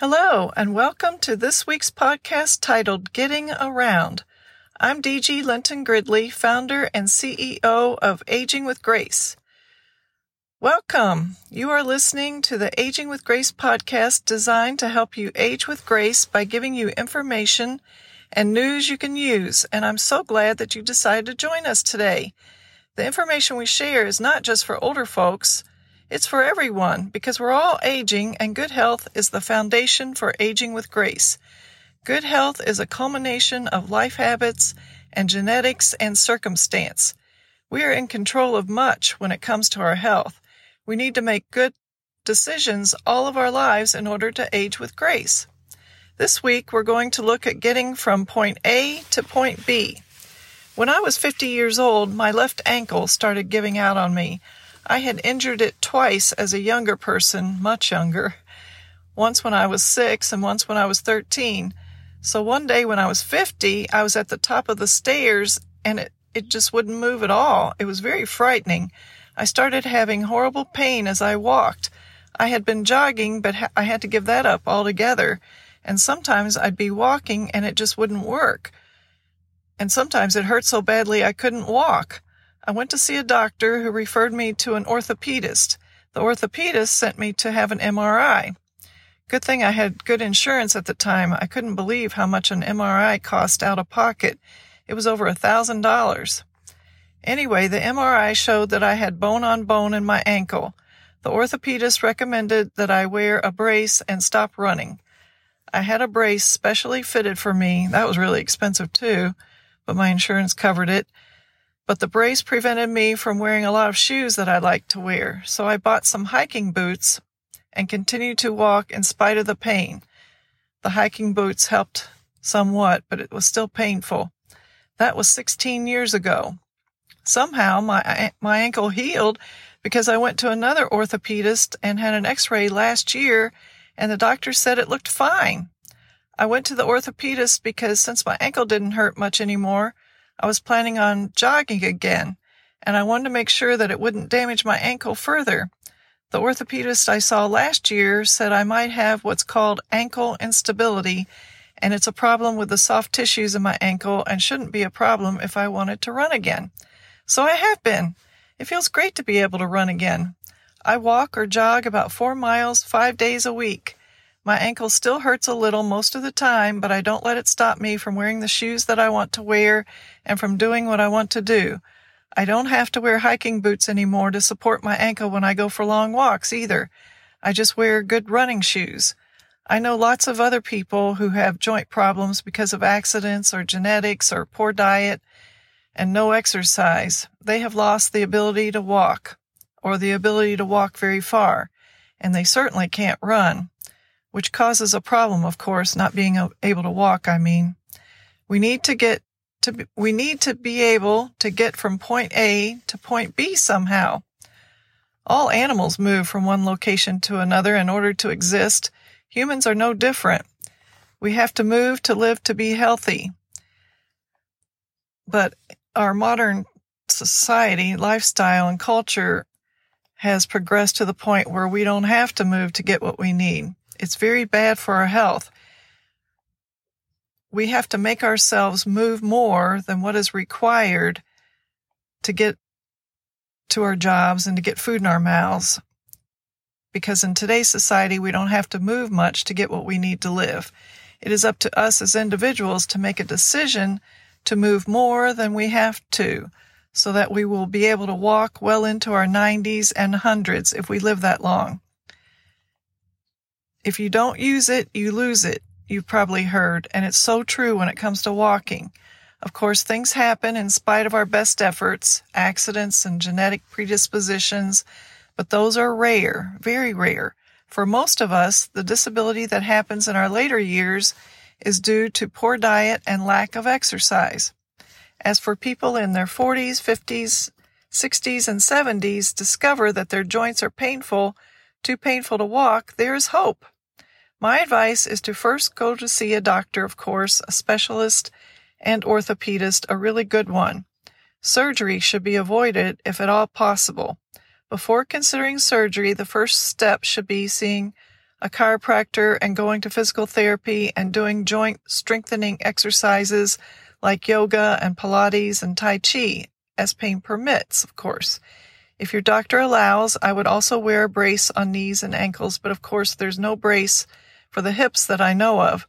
Hello, and welcome to this week's podcast titled Getting Around. I'm DG Linton Gridley, founder and CEO of Aging with Grace. Welcome. You are listening to the Aging with Grace podcast designed to help you age with grace by giving you information and news you can use. And I'm so glad that you decided to join us today. The information we share is not just for older folks, it's for everyone because we're all aging and good health is the foundation for aging with grace. Good health is a culmination of life habits and genetics and circumstance. We are in control of much when it comes to our health. We need to make good decisions all of our lives in order to age with grace. This week, we're going to look at getting from point A to point B. When I was 50 years old, my left ankle started giving out on me. I had injured it twice as a younger person, much younger. Once when I was six and once when I was 13. So one day when I was 50, I was at the top of the stairs and it, it just wouldn't move at all. It was very frightening. I started having horrible pain as I walked. I had been jogging, but ha- I had to give that up altogether. And sometimes I'd be walking and it just wouldn't work. And sometimes it hurt so badly I couldn't walk. I went to see a doctor who referred me to an orthopedist. The orthopedist sent me to have an MRI. Good thing I had good insurance at the time. I couldn't believe how much an MRI cost out of pocket. It was over a thousand dollars. Anyway, the MRI showed that I had bone on bone in my ankle. The orthopedist recommended that I wear a brace and stop running. I had a brace specially fitted for me. That was really expensive too, but my insurance covered it but the brace prevented me from wearing a lot of shoes that I liked to wear, so I bought some hiking boots and continued to walk in spite of the pain. The hiking boots helped somewhat, but it was still painful. That was 16 years ago. Somehow my, my ankle healed because I went to another orthopedist and had an x-ray last year and the doctor said it looked fine. I went to the orthopedist because since my ankle didn't hurt much anymore, I was planning on jogging again, and I wanted to make sure that it wouldn't damage my ankle further. The orthopedist I saw last year said I might have what's called ankle instability, and it's a problem with the soft tissues in my ankle and shouldn't be a problem if I wanted to run again. So I have been. It feels great to be able to run again. I walk or jog about four miles five days a week. My ankle still hurts a little most of the time, but I don't let it stop me from wearing the shoes that I want to wear and from doing what I want to do. I don't have to wear hiking boots anymore to support my ankle when I go for long walks either. I just wear good running shoes. I know lots of other people who have joint problems because of accidents or genetics or poor diet and no exercise. They have lost the ability to walk or the ability to walk very far, and they certainly can't run which causes a problem, of course, not being able to walk, I mean. We need to get to, we need to be able to get from point A to point B somehow. All animals move from one location to another in order to exist. Humans are no different. We have to move to live to be healthy. But our modern society, lifestyle, and culture has progressed to the point where we don't have to move to get what we need. It's very bad for our health. We have to make ourselves move more than what is required to get to our jobs and to get food in our mouths. Because in today's society, we don't have to move much to get what we need to live. It is up to us as individuals to make a decision to move more than we have to so that we will be able to walk well into our 90s and 100s if we live that long. If you don't use it, you lose it. You've probably heard, and it's so true when it comes to walking. Of course, things happen in spite of our best efforts, accidents and genetic predispositions, but those are rare, very rare. For most of us, the disability that happens in our later years is due to poor diet and lack of exercise. As for people in their 40s, 50s, 60s, and 70s discover that their joints are painful too painful to walk, there is hope. My advice is to first go to see a doctor, of course, a specialist and orthopedist, a really good one. Surgery should be avoided if at all possible. Before considering surgery, the first step should be seeing a chiropractor and going to physical therapy and doing joint strengthening exercises like yoga and Pilates and Tai Chi, as pain permits, of course. If your doctor allows, I would also wear a brace on knees and ankles, but of course there's no brace for the hips that I know of.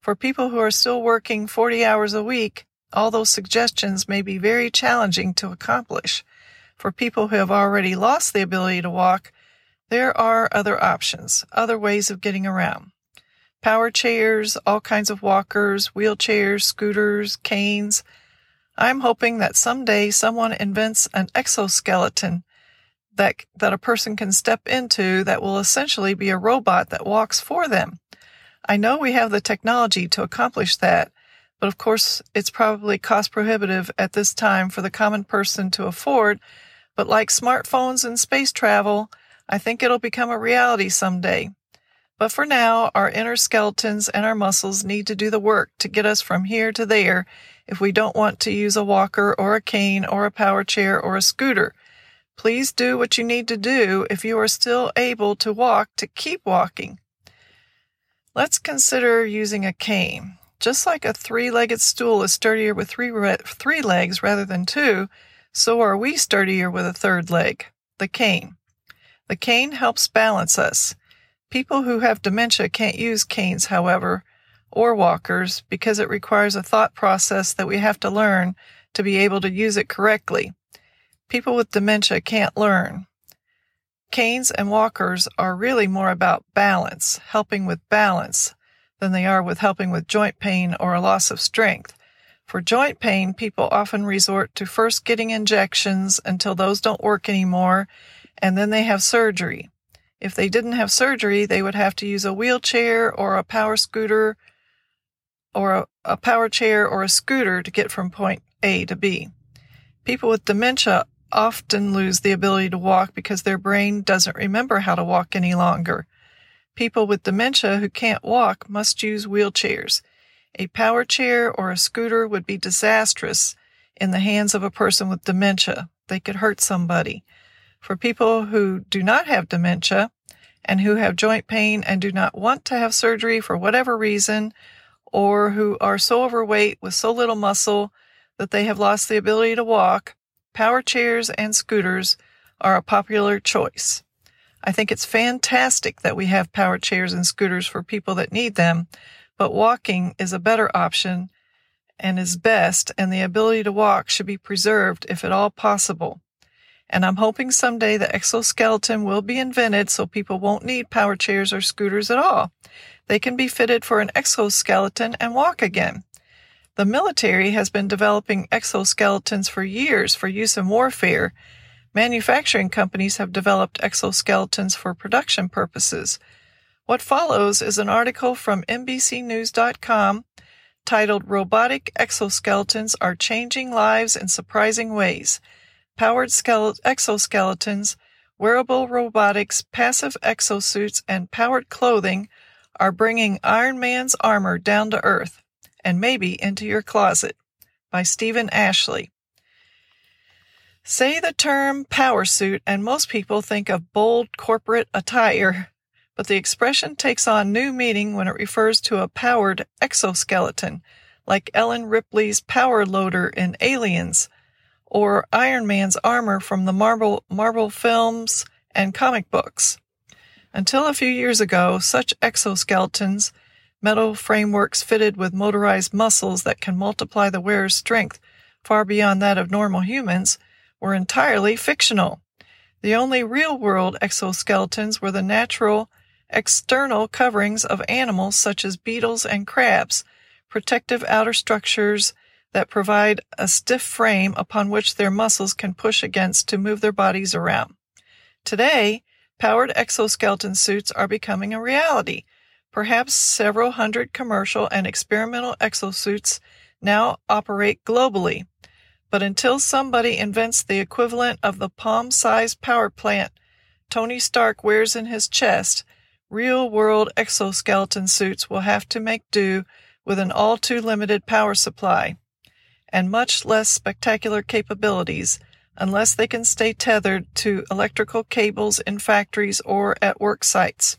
For people who are still working 40 hours a week, all those suggestions may be very challenging to accomplish. For people who have already lost the ability to walk, there are other options, other ways of getting around. Power chairs, all kinds of walkers, wheelchairs, scooters, canes. I'm hoping that someday someone invents an exoskeleton that, that a person can step into that will essentially be a robot that walks for them. I know we have the technology to accomplish that, but of course it's probably cost prohibitive at this time for the common person to afford. But like smartphones and space travel, I think it'll become a reality someday. But for now, our inner skeletons and our muscles need to do the work to get us from here to there if we don't want to use a walker or a cane or a power chair or a scooter. Please do what you need to do if you are still able to walk to keep walking. Let's consider using a cane. Just like a three-legged stool is sturdier with three, re- three legs rather than two, so are we sturdier with a third leg, the cane. The cane helps balance us. People who have dementia can't use canes, however, or walkers because it requires a thought process that we have to learn to be able to use it correctly. People with dementia can't learn. Canes and walkers are really more about balance, helping with balance, than they are with helping with joint pain or a loss of strength. For joint pain, people often resort to first getting injections until those don't work anymore, and then they have surgery. If they didn't have surgery, they would have to use a wheelchair or a power scooter or a, a power chair or a scooter to get from point A to B. People with dementia often lose the ability to walk because their brain doesn't remember how to walk any longer. People with dementia who can't walk must use wheelchairs. A power chair or a scooter would be disastrous in the hands of a person with dementia. They could hurt somebody. For people who do not have dementia and who have joint pain and do not want to have surgery for whatever reason, or who are so overweight with so little muscle that they have lost the ability to walk, power chairs and scooters are a popular choice. I think it's fantastic that we have power chairs and scooters for people that need them, but walking is a better option and is best, and the ability to walk should be preserved if at all possible. And I'm hoping someday the exoskeleton will be invented so people won't need power chairs or scooters at all. They can be fitted for an exoskeleton and walk again. The military has been developing exoskeletons for years for use in warfare. Manufacturing companies have developed exoskeletons for production purposes. What follows is an article from NBCNews.com titled Robotic Exoskeletons Are Changing Lives in Surprising Ways. Powered exoskeletons, wearable robotics, passive exosuits, and powered clothing are bringing Iron Man's armor down to earth and maybe into your closet by Stephen Ashley. Say the term power suit and most people think of bold corporate attire, but the expression takes on new meaning when it refers to a powered exoskeleton, like Ellen Ripley's power loader in Aliens, or Iron Man's armor from the Marvel, Marvel films and comic books. Until a few years ago, such exoskeletons metal frameworks fitted with motorized muscles that can multiply the wearer's strength far beyond that of normal humans, were entirely fictional. The only real world exoskeletons were the natural, external coverings of animals such as beetles and crabs, protective outer structures that provide a stiff frame upon which their muscles can push against to move their bodies around. Today, powered exoskeleton suits are becoming a reality, Perhaps several hundred commercial and experimental exosuits now operate globally. But until somebody invents the equivalent of the palm-sized power plant Tony Stark wears in his chest, real-world exoskeleton suits will have to make do with an all too limited power supply and much less spectacular capabilities unless they can stay tethered to electrical cables in factories or at work sites.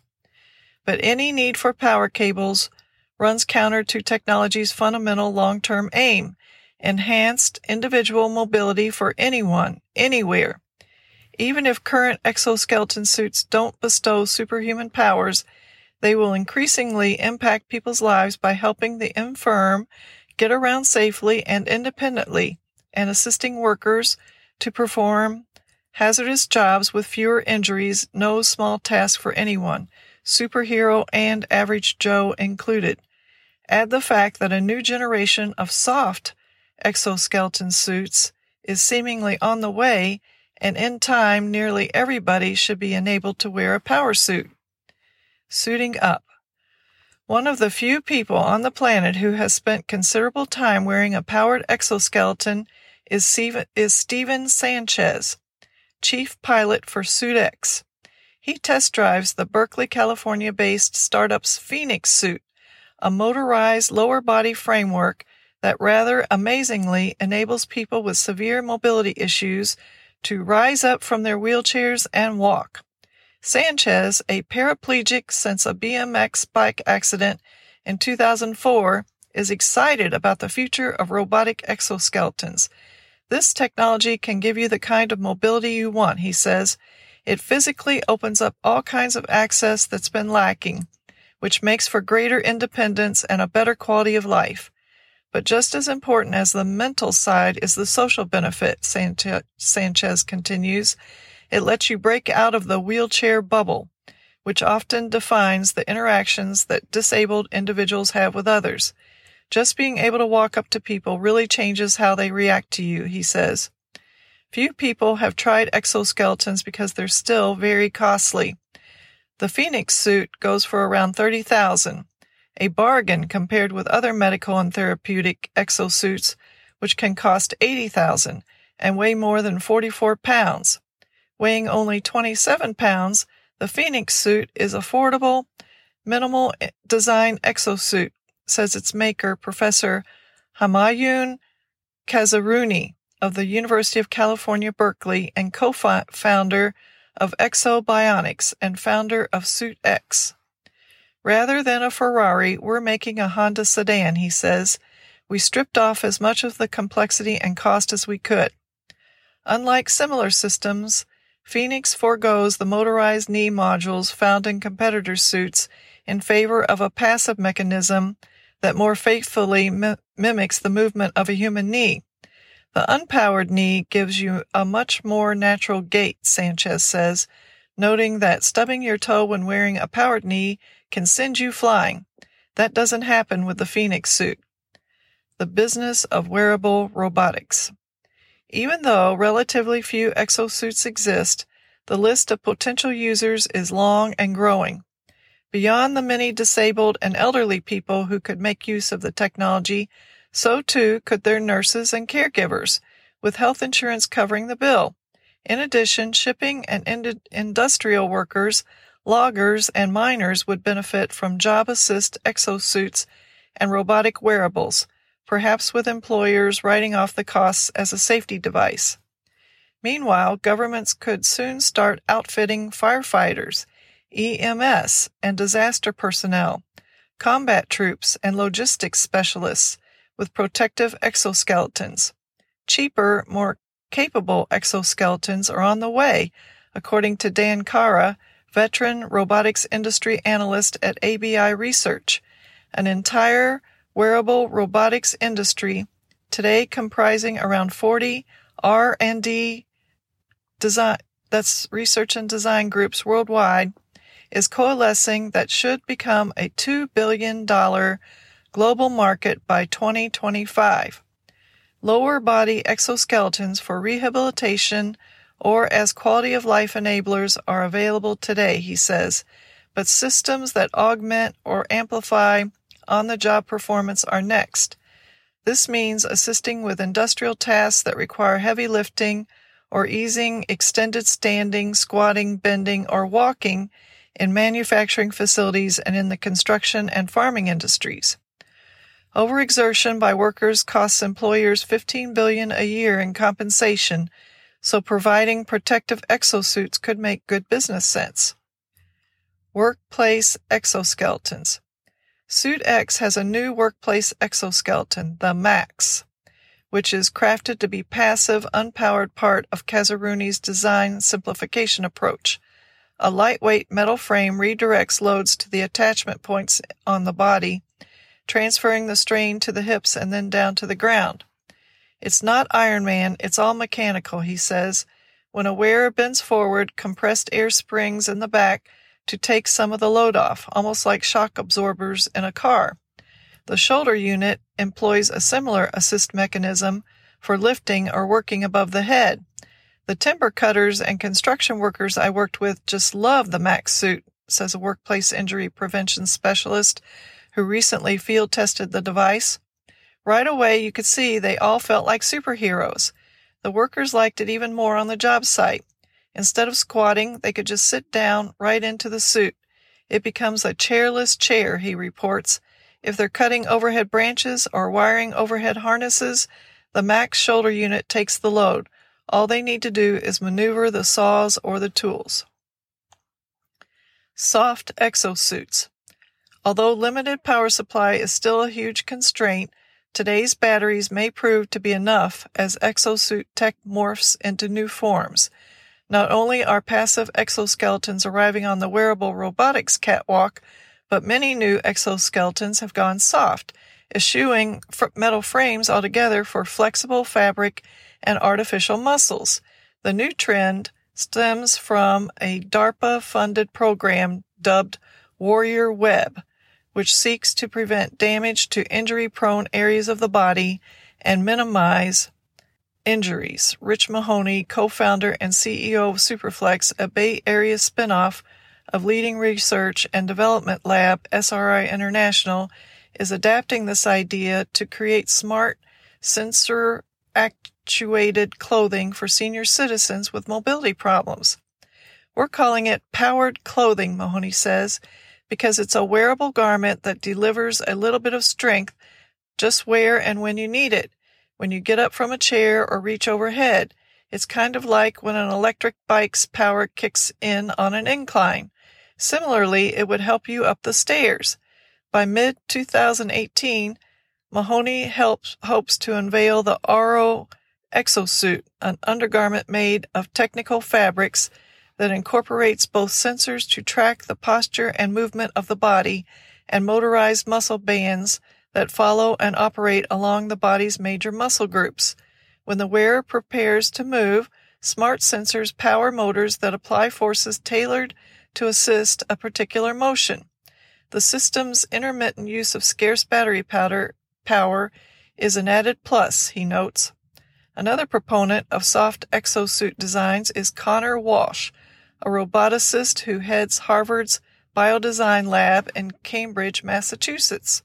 But any need for power cables runs counter to technology's fundamental long-term aim, enhanced individual mobility for anyone, anywhere. Even if current exoskeleton suits don't bestow superhuman powers, they will increasingly impact people's lives by helping the infirm get around safely and independently and assisting workers to perform hazardous jobs with fewer injuries, no small task for anyone, superhero and average Joe included. Add the fact that a new generation of soft exoskeleton suits is seemingly on the way, and in time, nearly everybody should be enabled to wear a power suit. Suiting up. One of the few people on the planet who has spent considerable time wearing a powered exoskeleton is Steven Sanchez, chief pilot for SuitX. He test drives the Berkeley, California based startup's Phoenix suit, a motorized lower body framework that rather amazingly enables people with severe mobility issues to rise up from their wheelchairs and walk. Sanchez, a paraplegic since a BMX bike accident in 2004, is excited about the future of robotic exoskeletons. This technology can give you the kind of mobility you want, he says. It physically opens up all kinds of access that's been lacking, which makes for greater independence and a better quality of life. But just as important as the mental side is the social benefit, Sanchez continues. It lets you break out of the wheelchair bubble, which often defines the interactions that disabled individuals have with others. Just being able to walk up to people really changes how they react to you, he says. Few people have tried exoskeletons because they're still very costly. The Phoenix suit goes for around 30,000, a bargain compared with other medical and therapeutic exosuits which can cost 80,000 and weigh more than 44 pounds. Weighing only 27 pounds, the Phoenix suit is affordable, minimal design exosuit, says its maker, Professor Homayoon Kazerooni of the University of California, Berkeley, and co-founder of Ekso Bionics and founder of SuitX. Rather than a Ferrari, we're making a Honda sedan, he says. We stripped off as much of the complexity and cost as we could. Unlike similar systems, Phoenix foregoes the motorized knee modules found in competitor suits in favor of a passive mechanism that more faithfully mi- mimics the movement of a human knee. The unpowered knee gives you a much more natural gait, Sanchez says, noting that stubbing your toe when wearing a powered knee can send you flying. That doesn't happen with the Phoenix suit. The business of wearable robotics. Even though relatively few exosuits exist, the list of potential users is long and growing. Beyond the many disabled and elderly people who could make use of the technology, so too could their nurses and caregivers, with health insurance covering the bill. In addition, shipping and industrial workers, loggers, and miners would benefit from job assist exosuits and robotic wearables, perhaps with employers writing off the costs as a safety device. Meanwhile, governments could soon start outfitting firefighters, EMS, and disaster personnel, combat troops, and logistics specialists with protective exoskeletons. Cheaper, more capable exoskeletons are on the way, according to Dan Kara, veteran robotics industry analyst at ABI Research. An entire wearable robotics industry, today comprising around 40 R&D design that's research and design groups worldwide is coalescing that should become a $2 billion global market by 2025. Lower body exoskeletons for rehabilitation or as quality of life enablers are available today, he says, but systems that augment or amplify on the job performance are next. This means assisting with industrial tasks that require heavy lifting or easing extended standing, squatting, bending, or walking in manufacturing facilities and in the construction and farming industries. Overexertion by workers costs employers 15 billion a year in compensation, so providing protective exosuits could make good business sense. Workplace exoskeletons. SuitX has a new workplace exoskeleton, the Max, which is crafted to be passive, unpowered part of Kazerooni's design simplification approach. A lightweight metal frame redirects loads to the attachment points on the body, transferring the strain to the hips and then down to the ground. It's not Iron Man, it's all mechanical, he says. When a wearer bends forward, compressed air springs in the back to take some of the load off, almost like shock absorbers in a car. The shoulder unit employs a similar assist mechanism for lifting or working above the head. The timber cutters and construction workers I worked with just love the Max suit, says a workplace injury prevention specialist who recently field tested the device. Right away, you could see they all felt like superheroes. The workers liked it even more on the job site. Instead of squatting, they could just sit down right into the suit. It becomes a chairless chair, he reports. If they're cutting overhead branches or wiring overhead harnesses, the Max shoulder unit takes the load. All they need to do is maneuver the saws or the tools. Soft exosuits. Although limited power supply is still a huge constraint, today's batteries may prove to be enough as exosuit tech morphs into new forms. Not only are passive exoskeletons arriving on the wearable robotics catwalk, but many new exoskeletons have gone soft, eschewing metal frames altogether for flexible fabric and artificial muscles. The new trend stems from a DARPA funded program dubbed Warrior Web, which seeks to prevent damage to injury prone areas of the body and minimize injuries. Rich Mahoney, co founder and CEO of Superflex, a Bay Area spinoff of leading research and development lab SRI International, is adapting this idea to create smart, sensor actuated clothing for senior citizens with mobility problems. We're calling it powered clothing, Mahoney says, because it's a wearable garment that delivers a little bit of strength just where and when you need it. When you get up from a chair or reach overhead, it's kind of like when an electric bike's power kicks in on an incline. Similarly, it would help you up the stairs. By mid 2018, Mahoney helps, hopes to unveil the Aura Exosuit, an undergarment made of technical fabrics that incorporates both sensors to track the posture and movement of the body and motorized muscle bands that follow and operate along the body's major muscle groups. When the wearer prepares to move, smart sensors power motors that apply forces tailored to assist a particular motion. The system's intermittent use of scarce battery powder, power is an added plus, he notes. Another proponent of soft exosuit designs is Conor Walsh, a roboticist who heads Harvard's Biodesign Lab in Cambridge, Massachusetts.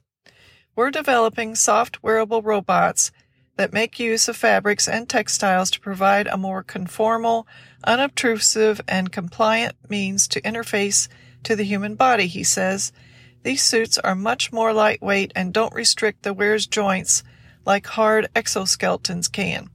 We're developing soft wearable robots that make use of fabrics and textiles to provide a more conformal, unobtrusive, and compliant means to interface to the human body, he says. These suits are much more lightweight and don't restrict the wearer's joints like hard exoskeletons can.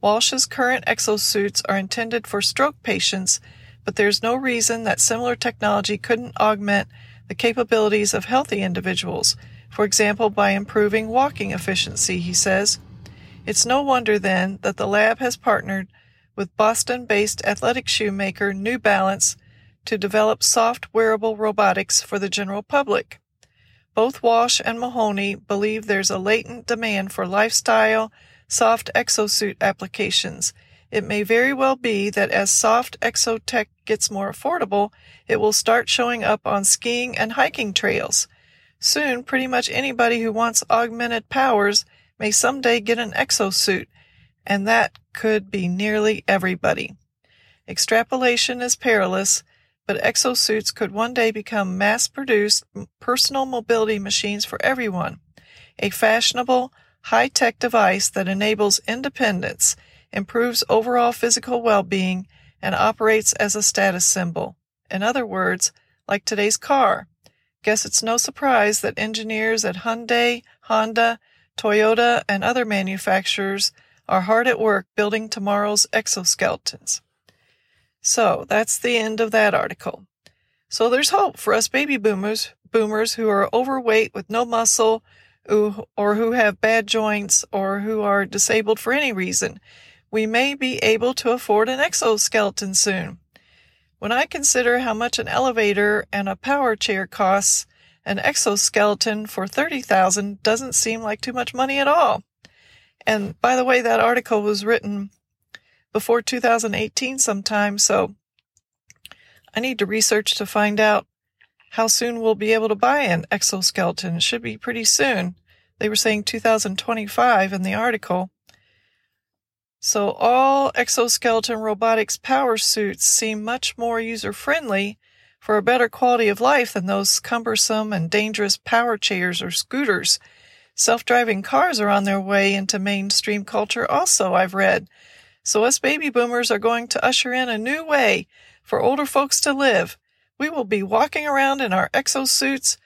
Walsh's current exosuits are intended for stroke patients, but there's no reason that similar technology couldn't augment the capabilities of healthy individuals for example, by improving walking efficiency, he says. It's no wonder then that the lab has partnered with Boston based athletic shoemaker New Balance to develop soft wearable robotics for the general public. Both Walsh and Mahoney believe there's a latent demand for lifestyle, soft exosuit applications. It may very well be that as soft exotech gets more affordable, it will start showing up on skiing and hiking trails. Soon, pretty much anybody who wants augmented powers may someday get an exosuit, and that could be nearly everybody. Extrapolation is perilous, but exosuits could one day become mass produced personal mobility machines for everyone. A fashionable, high tech device that enables independence, improves overall physical well being, and operates as a status symbol. In other words, like today's car, Guess it's no surprise that engineers at Hyundai, Honda, Toyota, and other manufacturers are hard at work building tomorrow's exoskeletons. So that's the end of that article. So there's hope for us baby boomers, boomers who are overweight with no muscle, or who have bad joints, or who are disabled for any reason. We may be able to afford an exoskeleton soon. When I consider how much an elevator and a power chair costs, an exoskeleton for 30,000 doesn't seem like too much money at all. And by the way, that article was written before 2018 sometime, so I need to research to find out how soon we'll be able to buy an exoskeleton. It should be pretty soon. They were saying 2025 in the article. So all exoskeleton robotics power suits seem much more user friendly for a better quality of life than those cumbersome and dangerous power chairs or scooters. Self-driving cars are on their way into mainstream culture also, I've read. So us baby boomers are going to usher in a new way for older folks to live. We will be walking around in our exosuits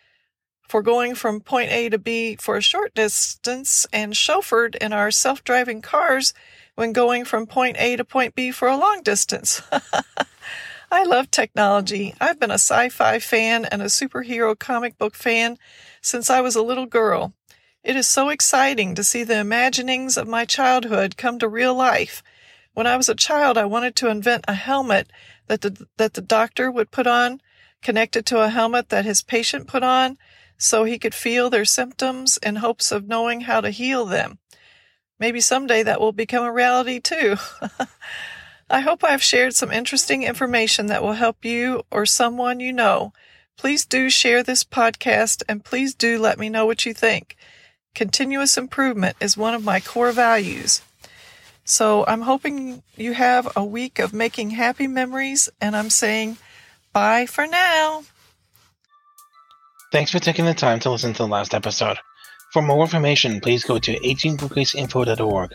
for going from point A to B for a short distance and chauffeured in our self-driving cars when going from point A to point B for a long distance. I love technology. I've been a sci-fi fan and a superhero comic book fan since I was a little girl. It is so exciting to see the imaginings of my childhood come to real life. When I was a child, I wanted to invent a helmet that the, that the doctor would put on, connected to a helmet that his patient put on, so he could feel their symptoms in hopes of knowing how to heal them. Maybe someday that will become a reality too. I hope I've shared some interesting information that will help you or someone you know. Please do share this podcast and please do let me know what you think. Continuous improvement is one of my core values. So I'm hoping you have a week of making happy memories and I'm saying bye for now. Thanks for taking the time to listen to the last episode. For more information, please go to agingwithgraceinfo.org.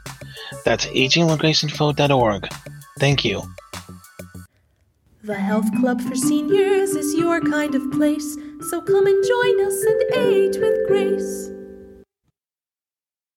That's agingwithgraceinfo.org. Thank you. The Health Club for Seniors is your kind of place, so come and join us and age with grace.